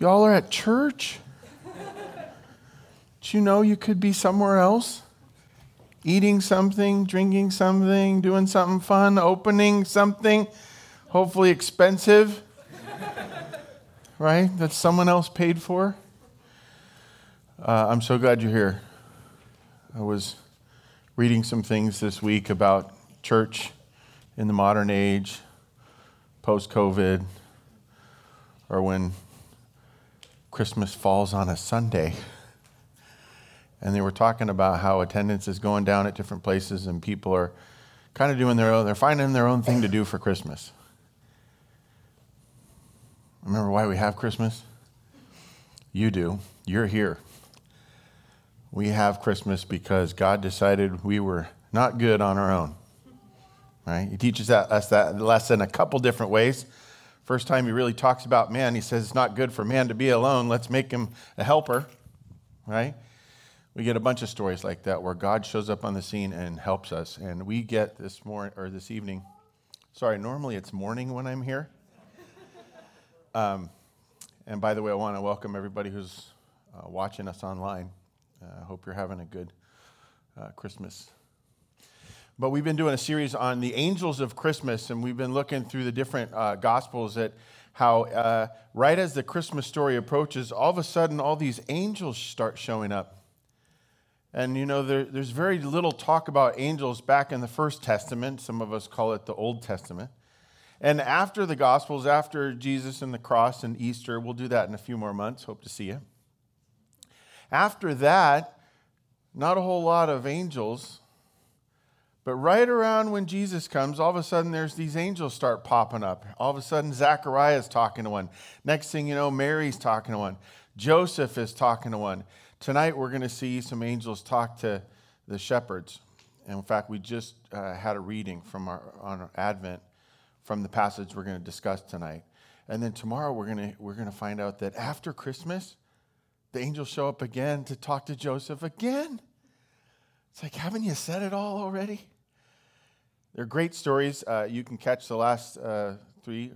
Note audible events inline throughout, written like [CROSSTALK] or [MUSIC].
Y'all are at church? Do you know you could be somewhere else? Eating something, drinking something, doing something fun, opening something, hopefully expensive, right? That someone else paid for. Uh, I'm so glad you're here. I was reading some things this week about church in the modern age, post COVID, or when Christmas falls on a Sunday. And they were talking about how attendance is going down at different places and people are kind of doing their own, they're finding their own thing to do for Christmas. Remember why we have Christmas? You do. You're here. We have Christmas because God decided we were not good on our own. Right? He teaches us that lesson a couple different ways. First time he really talks about man, he says it's not good for man to be alone. Let's make him a helper, right? We get a bunch of stories like that where God shows up on the scene and helps us. And we get this morning or this evening. Sorry, normally it's morning when I'm here. Um, and by the way, I want to welcome everybody who's uh, watching us online. I uh, hope you're having a good uh, Christmas but we've been doing a series on the angels of Christmas, and we've been looking through the different uh, gospels at how, uh, right as the Christmas story approaches, all of a sudden all these angels start showing up. And you know, there, there's very little talk about angels back in the First Testament. Some of us call it the Old Testament. And after the Gospels, after Jesus and the cross and Easter, we'll do that in a few more months. Hope to see you. After that, not a whole lot of angels but right around when Jesus comes, all of a sudden there's these angels start popping up. All of a sudden Zachariah's talking to one. Next thing you know, Mary's talking to one. Joseph is talking to one. Tonight we're going to see some angels talk to the shepherds. And in fact, we just uh, had a reading from our, on our Advent from the passage we're going to discuss tonight. And then tomorrow we're going to, we're going to find out that after Christmas, the angels show up again to talk to Joseph again. It's like, haven't you said it all already? They're great stories. Uh, you can catch the last uh, three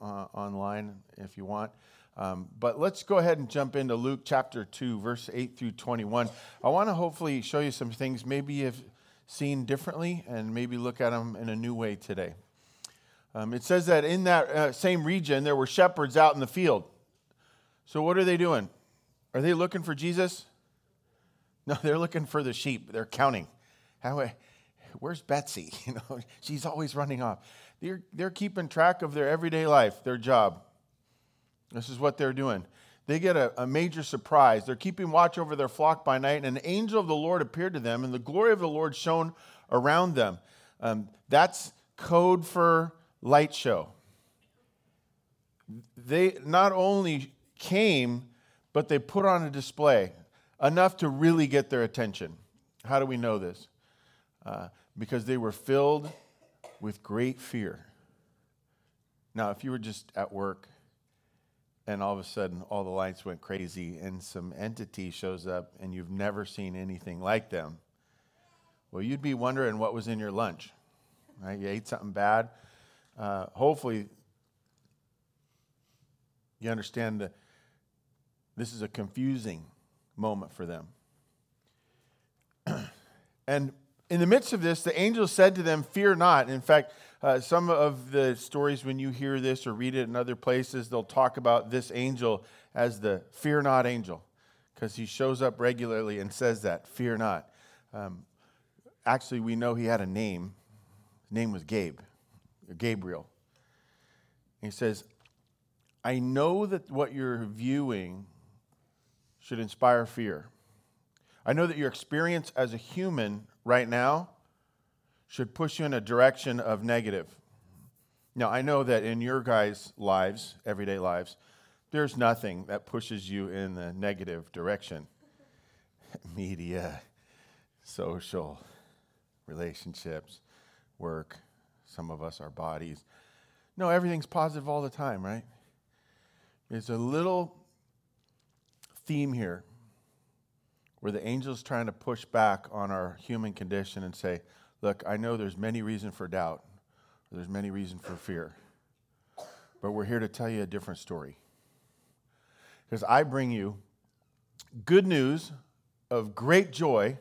uh, online if you want. Um, but let's go ahead and jump into Luke chapter 2, verse 8 through 21. I want to hopefully show you some things maybe you've seen differently and maybe look at them in a new way today. Um, it says that in that uh, same region, there were shepherds out in the field. So, what are they doing? Are they looking for Jesus? No, [LAUGHS] they're looking for the sheep. They're counting. How, where's Betsy? [LAUGHS] You know, she's always running off. They're, they're keeping track of their everyday life, their job. This is what they're doing. They get a, a major surprise. They're keeping watch over their flock by night, and an angel of the Lord appeared to them, and the glory of the Lord shone around them. Um, that's code for light show. They not only came, but they put on a display enough to really get their attention. How do we know this? Uh, because they were filled with great fear. Now, if you were just at work and all of a sudden all the lights went crazy and some entity shows up and you've never seen anything like them, well, you'd be wondering what was in your lunch, right? You ate something bad. Uh, hopefully, you understand that this is a confusing moment for them. [CLEARS THROAT] and in the midst of this, the angel said to them, Fear not. In fact, uh, some of the stories, when you hear this or read it in other places, they'll talk about this angel as the fear not angel because he shows up regularly and says that, Fear not. Um, actually, we know he had a name. His name was Gabe, Gabriel. He says, I know that what you're viewing should inspire fear. I know that your experience as a human right now should push you in a direction of negative. Now, I know that in your guys' lives, everyday lives, there's nothing that pushes you in the negative direction. [LAUGHS] Media, social, relationships, work, some of us, our bodies. No, everything's positive all the time, right? There's a little theme here where the angel's trying to push back on our human condition and say, look, I know there's many reasons for doubt, there's many reasons for fear, but we're here to tell you a different story. because I bring you good news of great joy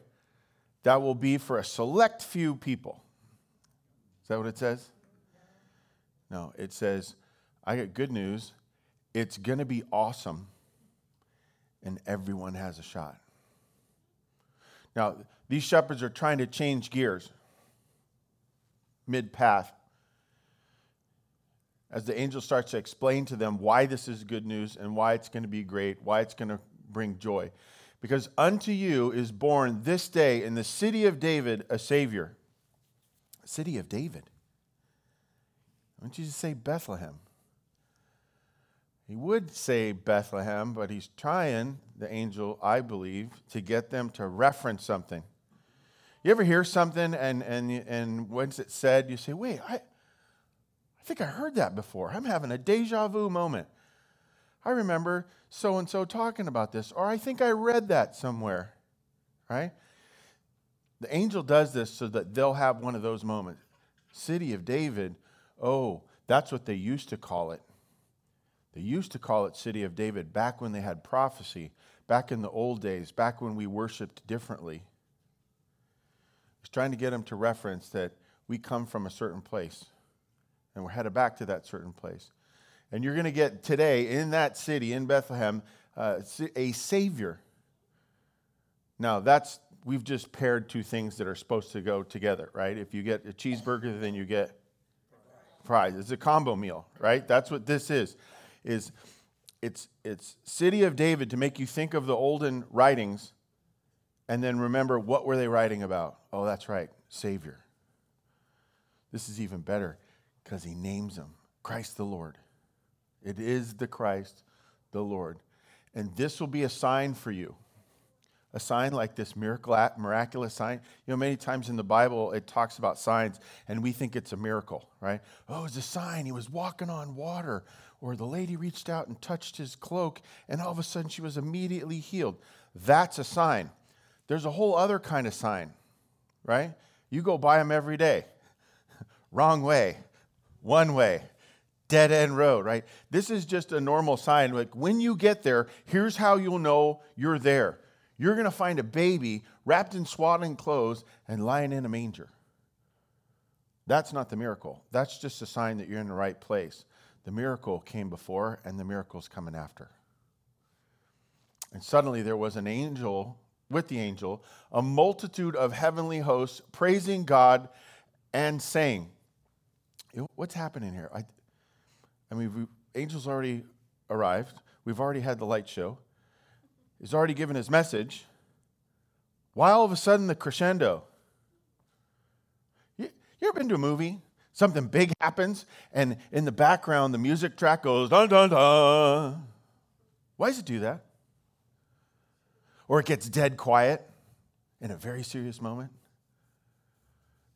that will be for a select few people. Is that what it says? No, it says, I get good news. It's going to be awesome, and everyone has a shot. Now, these shepherds are trying to change gears mid path. As the angel starts to explain to them why this is good news and why it's going to be great, why it's going to bring joy. Because unto you is born this day in the city of David a Savior. City of David. Why don't you just say Bethlehem? He would say Bethlehem, but he's trying, the angel, I believe, to get them to reference something. You ever hear something and, and, and once it's said, you say, wait, I, I think I heard that before. I'm having a deja vu moment. I remember so and so talking about this, or I think I read that somewhere, right? The angel does this so that they'll have one of those moments. City of David, oh, that's what they used to call it. They used to call it City of David back when they had prophecy, back in the old days, back when we worshiped differently. Trying to get them to reference that we come from a certain place and we're headed back to that certain place. And you're going to get today in that city, in Bethlehem, uh, a Savior. Now, that's, we've just paired two things that are supposed to go together, right? If you get a cheeseburger, then you get fries. It's a combo meal, right? That's what this is. Is it's it's city of David to make you think of the olden writings and then remember what were they writing about? Oh, that's right, Savior. This is even better because he names him Christ the Lord. It is the Christ the Lord. And this will be a sign for you. A sign like this miracle, miraculous sign. You know, many times in the Bible it talks about signs and we think it's a miracle, right? Oh, it's a sign. He was walking on water. Or the lady reached out and touched his cloak and all of a sudden she was immediately healed. That's a sign. There's a whole other kind of sign, right? You go by them every day. [LAUGHS] Wrong way one way, dead end road, right? This is just a normal sign. Like when you get there, here's how you'll know you're there. You're going to find a baby wrapped in swaddling clothes and lying in a manger. That's not the miracle. That's just a sign that you're in the right place. The miracle came before, and the miracle's coming after. And suddenly there was an angel with the angel, a multitude of heavenly hosts praising God and saying, What's happening here? I, I mean, we, angels already arrived. We've already had the light show. He's already given his message. Why all of a sudden the crescendo? You, you ever been to a movie? Something big happens, and in the background, the music track goes dun dun dun. Why does it do that? Or it gets dead quiet in a very serious moment?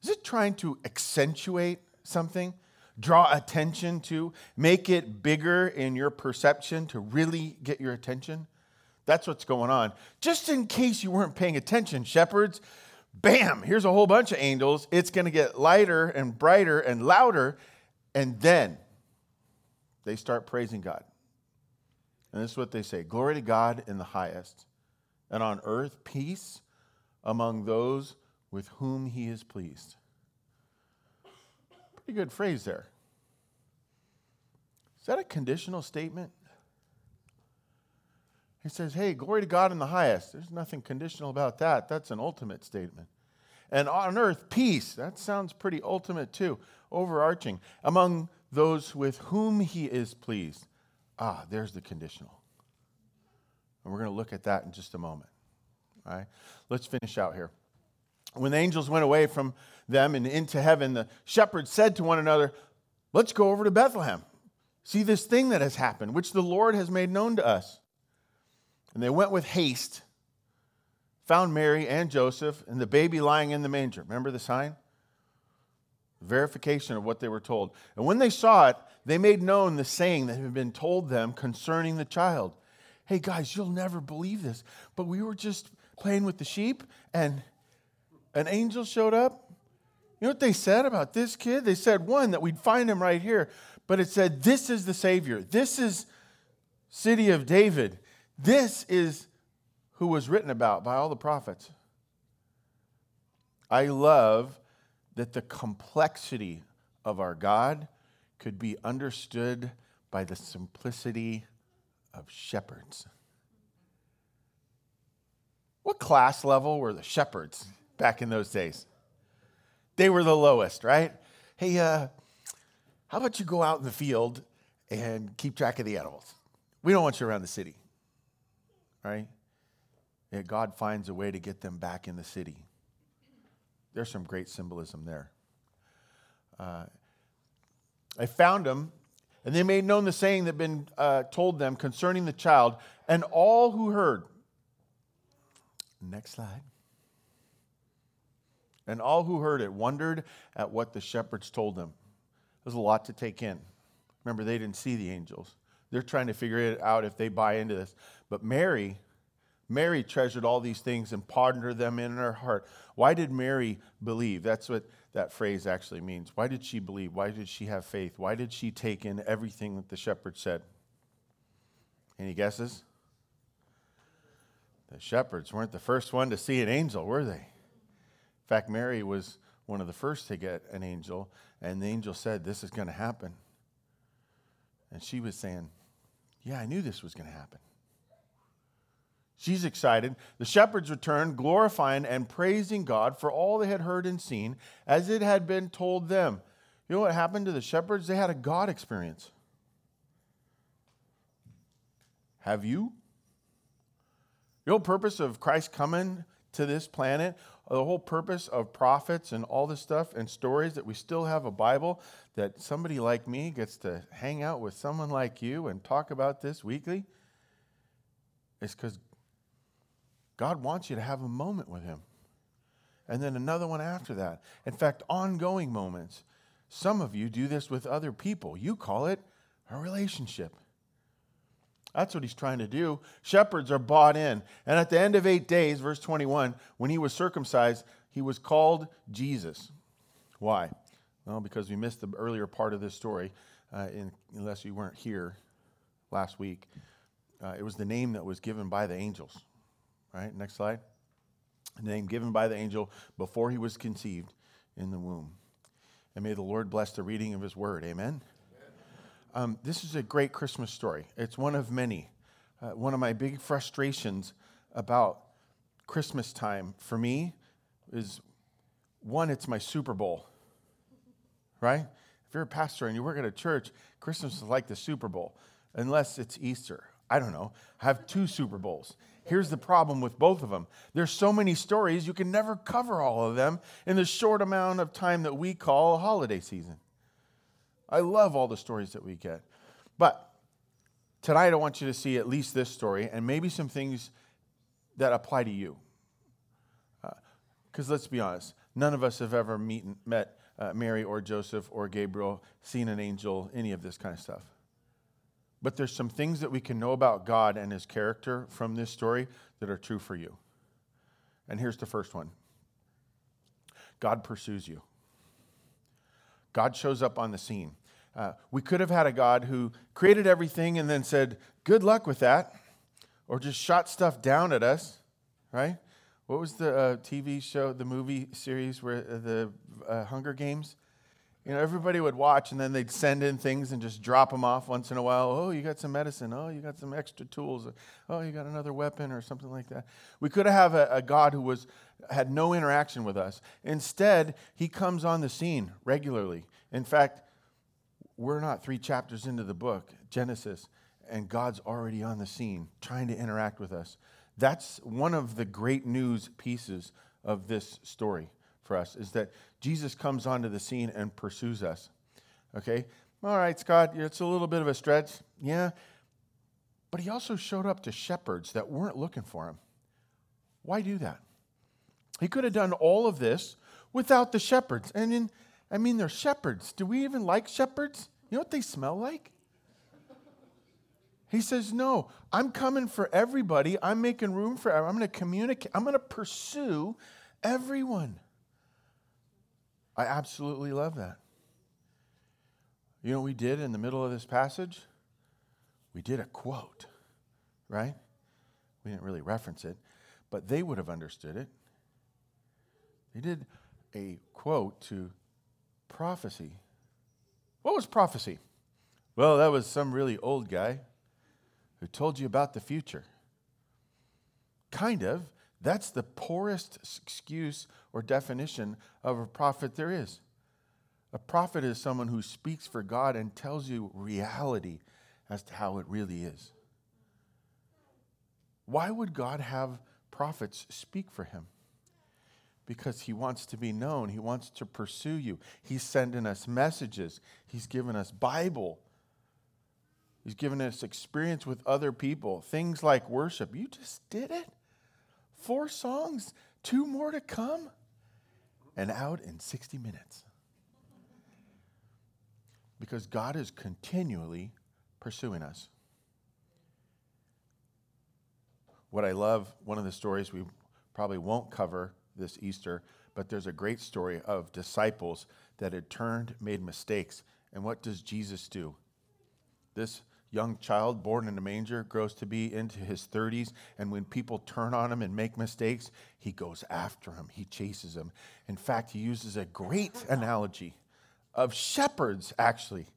Is it trying to accentuate something, draw attention to, make it bigger in your perception to really get your attention. That's what's going on. Just in case you weren't paying attention, shepherds, bam, here's a whole bunch of angels. It's going to get lighter and brighter and louder. And then they start praising God. And this is what they say Glory to God in the highest, and on earth, peace among those with whom he is pleased. Pretty good phrase there. Is that a conditional statement? He says, Hey, glory to God in the highest. There's nothing conditional about that. That's an ultimate statement. And on earth, peace. That sounds pretty ultimate too, overarching. Among those with whom he is pleased. Ah, there's the conditional. And we're going to look at that in just a moment. All right? Let's finish out here. When the angels went away from them and into heaven, the shepherds said to one another, Let's go over to Bethlehem. See this thing that has happened, which the Lord has made known to us. And they went with haste, found Mary and Joseph, and the baby lying in the manger. Remember the sign? Verification of what they were told. And when they saw it, they made known the saying that had been told them concerning the child. Hey guys, you'll never believe this, but we were just playing with the sheep, and an angel showed up. You know what they said about this kid? They said, one, that we'd find him right here, but it said, This is the Savior. This is city of David. This is who was written about by all the prophets. I love that the complexity of our God could be understood by the simplicity of shepherds. What class level were the shepherds back in those days? They were the lowest, right? Hey, uh, how about you go out in the field and keep track of the animals? We don't want you around the city, right? Yeah, God finds a way to get them back in the city. There's some great symbolism there. Uh, I found them, and they made known the saying that had been uh, told them concerning the child, and all who heard. Next slide. And all who heard it wondered at what the shepherds told them. There's a lot to take in. Remember, they didn't see the angels. They're trying to figure it out if they buy into this. But Mary, Mary treasured all these things and pondered them in her heart. Why did Mary believe? That's what that phrase actually means. Why did she believe? Why did she have faith? Why did she take in everything that the shepherd said? Any guesses? The shepherds weren't the first one to see an angel, were they? In fact, Mary was one of the first to get an angel, and the angel said, This is going to happen. And she was saying, Yeah, I knew this was going to happen. She's excited. The shepherds returned, glorifying and praising God for all they had heard and seen, as it had been told them. You know what happened to the shepherds? They had a God experience. Have you? The whole purpose of Christ coming to this planet, the whole purpose of prophets and all this stuff and stories that we still have a Bible, that somebody like me gets to hang out with someone like you and talk about this weekly, is because God wants you to have a moment with Him. And then another one after that. In fact, ongoing moments. Some of you do this with other people. You call it a relationship. That's what he's trying to do. Shepherds are bought in. And at the end of eight days, verse 21, when he was circumcised, he was called Jesus. Why? Well, because we missed the earlier part of this story, uh, in, unless you weren't here last week. Uh, it was the name that was given by the angels. Right, next slide. Name given by the angel before he was conceived in the womb. And may the Lord bless the reading of his word. Amen. Um, this is a great Christmas story. It's one of many. Uh, one of my big frustrations about Christmas time for me is one, it's my Super Bowl, right? If you're a pastor and you work at a church, Christmas is like the Super Bowl, unless it's Easter. I don't know. Have two Super Bowls. Here's the problem with both of them there's so many stories, you can never cover all of them in the short amount of time that we call a holiday season. I love all the stories that we get. But tonight I want you to see at least this story and maybe some things that apply to you. Because uh, let's be honest, none of us have ever meet, met uh, Mary or Joseph or Gabriel, seen an angel, any of this kind of stuff. But there's some things that we can know about God and his character from this story that are true for you. And here's the first one God pursues you. God shows up on the scene. Uh, we could have had a God who created everything and then said, Good luck with that, or just shot stuff down at us, right? What was the uh, TV show, the movie series where uh, the uh, Hunger Games? You know, everybody would watch and then they'd send in things and just drop them off once in a while. Oh, you got some medicine. Oh, you got some extra tools. Oh, you got another weapon or something like that. We could have a, a God who was had no interaction with us. Instead, he comes on the scene regularly. In fact, we're not three chapters into the book, Genesis, and God's already on the scene trying to interact with us. That's one of the great news pieces of this story for us is that Jesus comes onto the scene and pursues us. Okay? All right, Scott, it's a little bit of a stretch. Yeah. But he also showed up to shepherds that weren't looking for him. Why do that? He could have done all of this without the shepherds. And in, I mean, they're shepherds. Do we even like shepherds? You know what they smell like? He says, No, I'm coming for everybody. I'm making room for everyone. I'm going to communicate. I'm going to pursue everyone. I absolutely love that. You know what we did in the middle of this passage? We did a quote, right? We didn't really reference it, but they would have understood it. They did a quote to prophecy. What was prophecy? Well, that was some really old guy who told you about the future. Kind of. That's the poorest excuse or definition of a prophet there is. A prophet is someone who speaks for God and tells you reality as to how it really is. Why would God have prophets speak for him? Because he wants to be known. He wants to pursue you. He's sending us messages. He's given us Bible. He's given us experience with other people. Things like worship. You just did it. Four songs, two more to come, and out in 60 minutes. Because God is continually pursuing us. What I love, one of the stories we probably won't cover this Easter, but there's a great story of disciples that had turned, made mistakes. And what does Jesus do? This young child born in a manger grows to be into his 30s and when people turn on him and make mistakes he goes after him. He chases them in fact he uses a great analogy of shepherds actually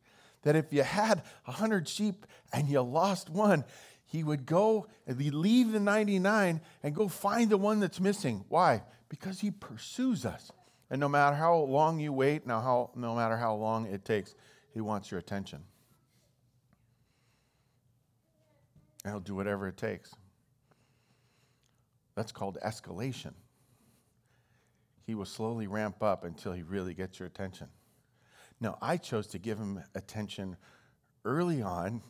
that if you had 100 sheep and you lost one he would go and he'd leave the 99 and go find the one that's missing. Why? Because he pursues us. And no matter how long you wait now how, no matter how long it takes he wants your attention and he'll do whatever it takes. That's called escalation. He will slowly ramp up until he really gets your attention. Now, I chose to give him attention early on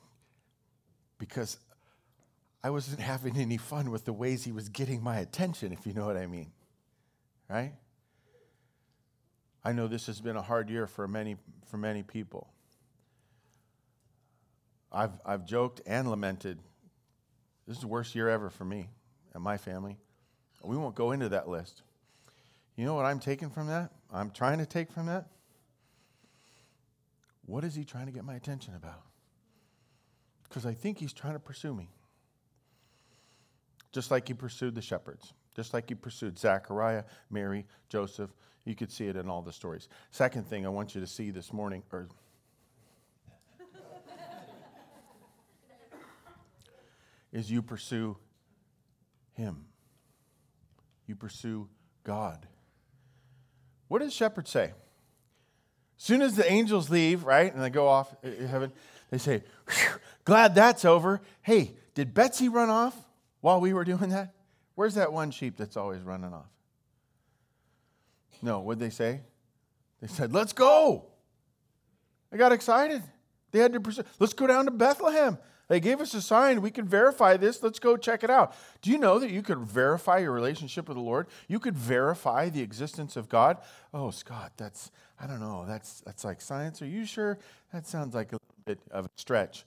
because I wasn't having any fun with the ways he was getting my attention, if you know what I mean. Right? I know this has been a hard year for many, for many people. I've, I've joked and lamented this is the worst year ever for me and my family. We won't go into that list. You know what I'm taking from that? I'm trying to take from that? What is he trying to get my attention about? Because I think he's trying to pursue me. Just like he pursued the shepherds, just like he pursued Zachariah, Mary, Joseph. You could see it in all the stories. Second thing I want you to see this morning, or is you pursue Him. You pursue God. What does shepherd say? As soon as the angels leave, right, and they go off heaven, they say, Glad that's over. Hey, did Betsy run off while we were doing that? Where's that one sheep that's always running off? No, what'd they say? They said, Let's go. They got excited. They had to pursue. Let's go down to Bethlehem. They gave us a sign. We can verify this. Let's go check it out. Do you know that you could verify your relationship with the Lord? You could verify the existence of God. Oh, Scott, that's, I don't know, that's, that's like science. Are you sure? That sounds like a bit of a stretch.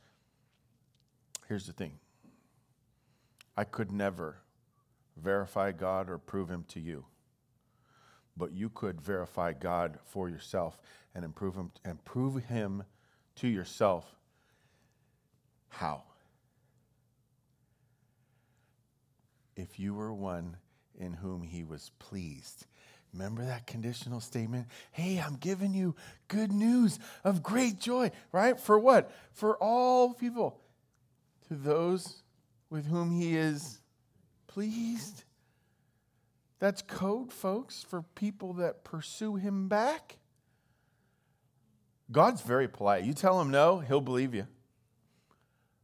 Here's the thing I could never verify God or prove him to you. But you could verify God for yourself and improve him and prove him to yourself how? If you were one in whom he was pleased. Remember that conditional statement? Hey, I'm giving you good news of great joy, right? For what? For all people. To those with whom he is pleased. That's code, folks, for people that pursue him back. God's very polite. You tell him no, he'll believe you.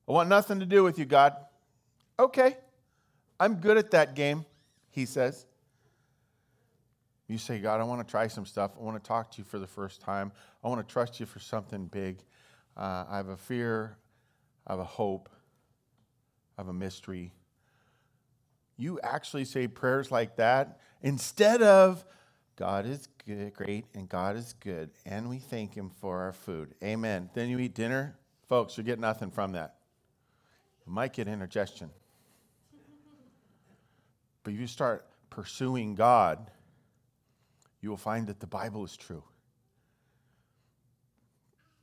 I want nothing to do with you, God. Okay, I'm good at that game, he says. You say, God, I want to try some stuff. I want to talk to you for the first time. I want to trust you for something big. Uh, I have a fear, I have a hope, I have a mystery. You actually say prayers like that instead of, God is good, great and God is good, and we thank Him for our food. Amen. Then you eat dinner. Folks, you get nothing from that might get indigestion. But if you start pursuing God, you will find that the Bible is true.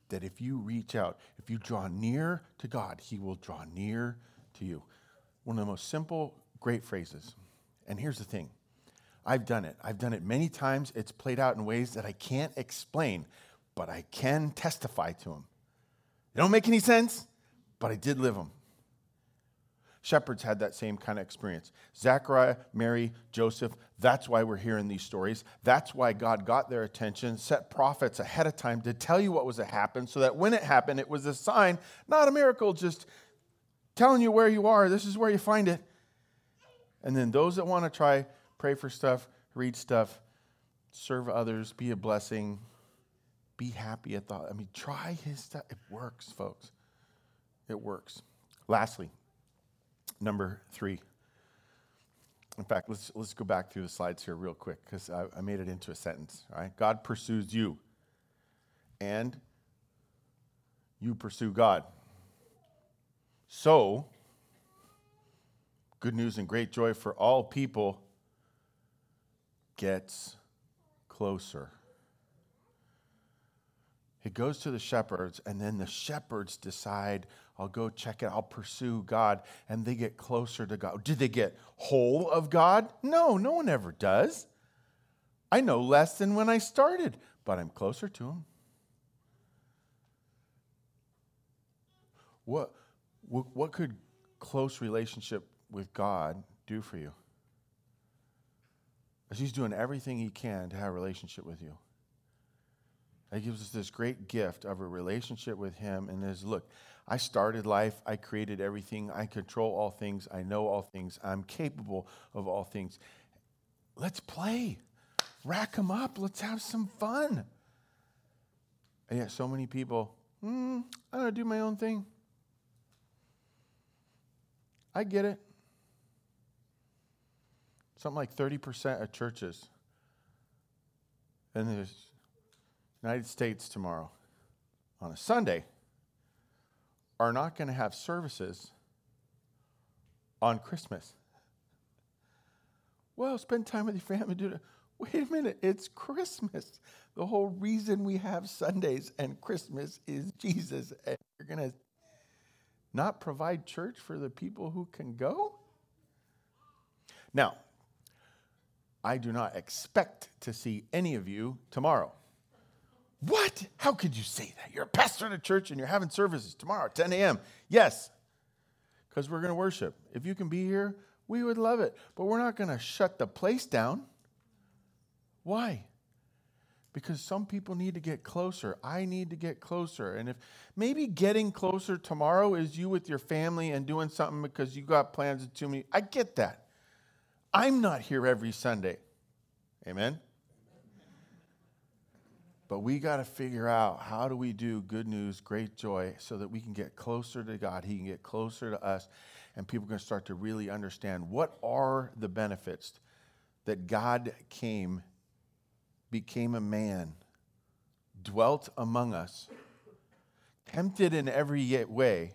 That if you reach out, if you draw near to God, He will draw near to you. one of the most simple, great phrases. And here's the thing I've done it. I've done it many times. It's played out in ways that I can't explain, but I can testify to them. They don't make any sense, but I did live them. Shepherds had that same kind of experience. Zachariah, Mary, Joseph, that's why we're hearing these stories. That's why God got their attention, set prophets ahead of time to tell you what was to happen so that when it happened, it was a sign, not a miracle, just telling you where you are. This is where you find it. And then those that want to try, pray for stuff, read stuff, serve others, be a blessing, be happy at the. I mean, try his stuff. It works, folks. It works. Lastly, number three. In fact, let's, let's go back through the slides here real quick because I, I made it into a sentence. All right? God pursues you, and you pursue God. So, good news and great joy for all people gets closer. It goes to the shepherds, and then the shepherds decide, I'll go check it, I'll pursue God, and they get closer to God. Did they get whole of God? No, no one ever does. I know less than when I started, but I'm closer to Him. What, what, what could close relationship with God do for you? He's doing everything He can to have a relationship with you. He gives us this great gift of a relationship with Him and is look, I started life, I created everything, I control all things, I know all things, I'm capable of all things. Let's play. Rack them up. Let's have some fun. And yet, so many people, mm, I'm going to do my own thing. I get it. Something like 30% of churches, in the United States tomorrow on a Sunday are not going to have services on Christmas. Well, spend time with your family. Do it. Wait a minute, it's Christmas. The whole reason we have Sundays and Christmas is Jesus. And you're going to not provide church for the people who can go? Now, I do not expect to see any of you tomorrow. What? How could you say that? You're a pastor in a church and you're having services tomorrow at 10 a.m. Yes, because we're going to worship. If you can be here, we would love it. But we're not going to shut the place down. Why? Because some people need to get closer. I need to get closer. And if maybe getting closer tomorrow is you with your family and doing something because you got plans too many, I get that. I'm not here every Sunday. Amen? But we got to figure out how do we do good news, great joy, so that we can get closer to God. He can get closer to us, and people can start to really understand what are the benefits that God came, became a man, dwelt among us, tempted in every way,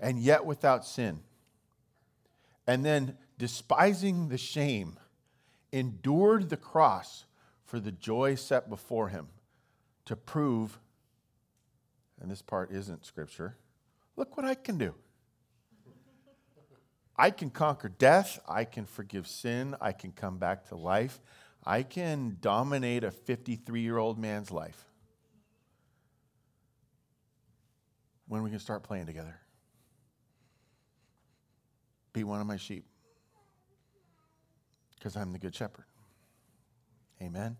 and yet without sin. And then, despising the shame, endured the cross for the joy set before him to prove, and this part isn't scripture, look what I can do. I can conquer death. I can forgive sin. I can come back to life. I can dominate a 53 year old man's life. When we can start playing together. Be one of my sheep. Because I'm the good shepherd. Amen.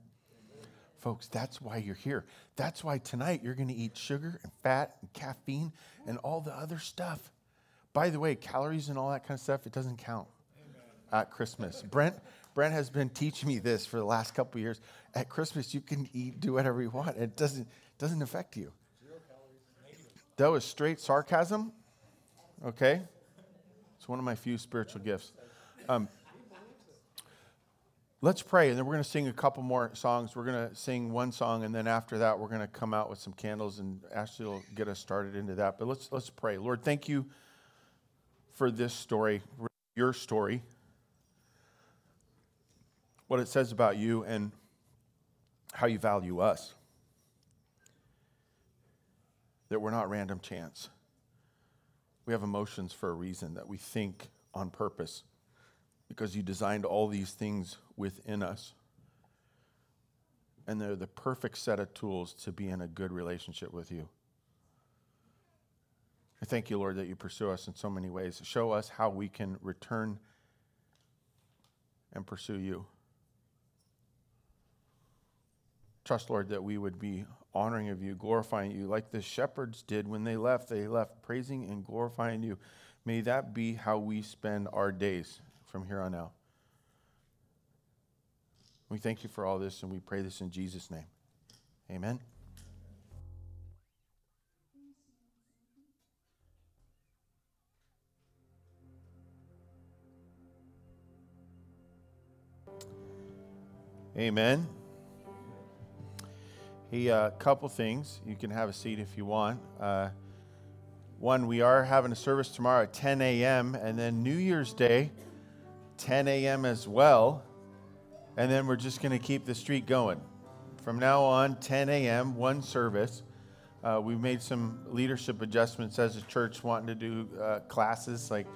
Folks, that's why you're here. That's why tonight you're going to eat sugar and fat and caffeine and all the other stuff. By the way, calories and all that kind of stuff, it doesn't count Amen. at Christmas. Brent, Brent has been teaching me this for the last couple years. At Christmas, you can eat, do whatever you want. It doesn't, doesn't affect you. That was straight sarcasm. Okay? It's one of my few spiritual gifts. Um, Let's pray, and then we're going to sing a couple more songs. We're going to sing one song, and then after that, we're going to come out with some candles, and Ashley will get us started into that. But let's let's pray. Lord, thank you for this story, your story, what it says about you, and how you value us. That we're not random chance. We have emotions for a reason. That we think on purpose because you designed all these things within us. And they're the perfect set of tools to be in a good relationship with you. I thank you, Lord, that you pursue us in so many ways. Show us how we can return and pursue you. Trust, Lord, that we would be honoring of you, glorifying you, like the shepherds did when they left. They left praising and glorifying you. May that be how we spend our days from here on out. We thank you for all this, and we pray this in Jesus' name. Amen. Amen. A uh, couple things. You can have a seat if you want. Uh, one, we are having a service tomorrow at 10 a.m., and then New Year's Day, 10 a.m. as well. And then we're just going to keep the streak going. From now on, 10 a.m., one service. Uh, we've made some leadership adjustments as a church, wanting to do uh, classes like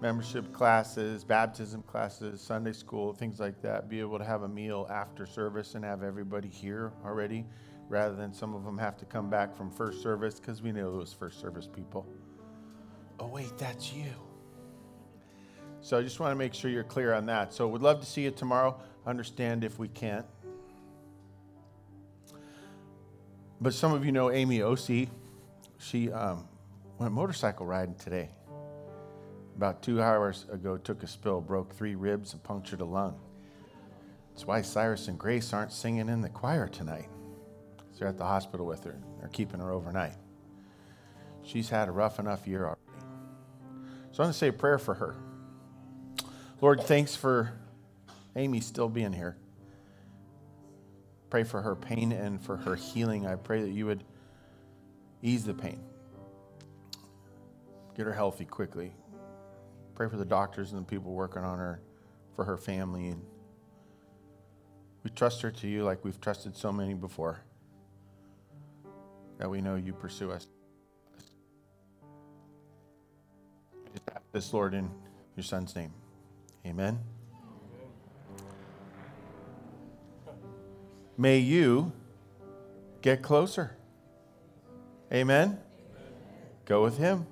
membership classes, baptism classes, Sunday school, things like that, be able to have a meal after service and have everybody here already, rather than some of them have to come back from first service because we know those first service people. Oh, wait, that's you. So I just want to make sure you're clear on that. So we'd love to see you tomorrow. Understand if we can't. But some of you know Amy Osi. She um, went motorcycle riding today about two hours ago took a spill, broke three ribs, and punctured a lung. That's why Cyrus and Grace aren't singing in the choir tonight. They're at the hospital with her. They're keeping her overnight. She's had a rough enough year already. So I'm going to say a prayer for her. Lord, thanks for Amy still being here. Pray for her pain and for her healing. I pray that you would ease the pain. Get her healthy quickly. Pray for the doctors and the people working on her, for her family. And we trust her to you like we've trusted so many before. That we know you pursue us. This, Lord, in your Son's name. Amen. May you get closer. Amen. Go with him.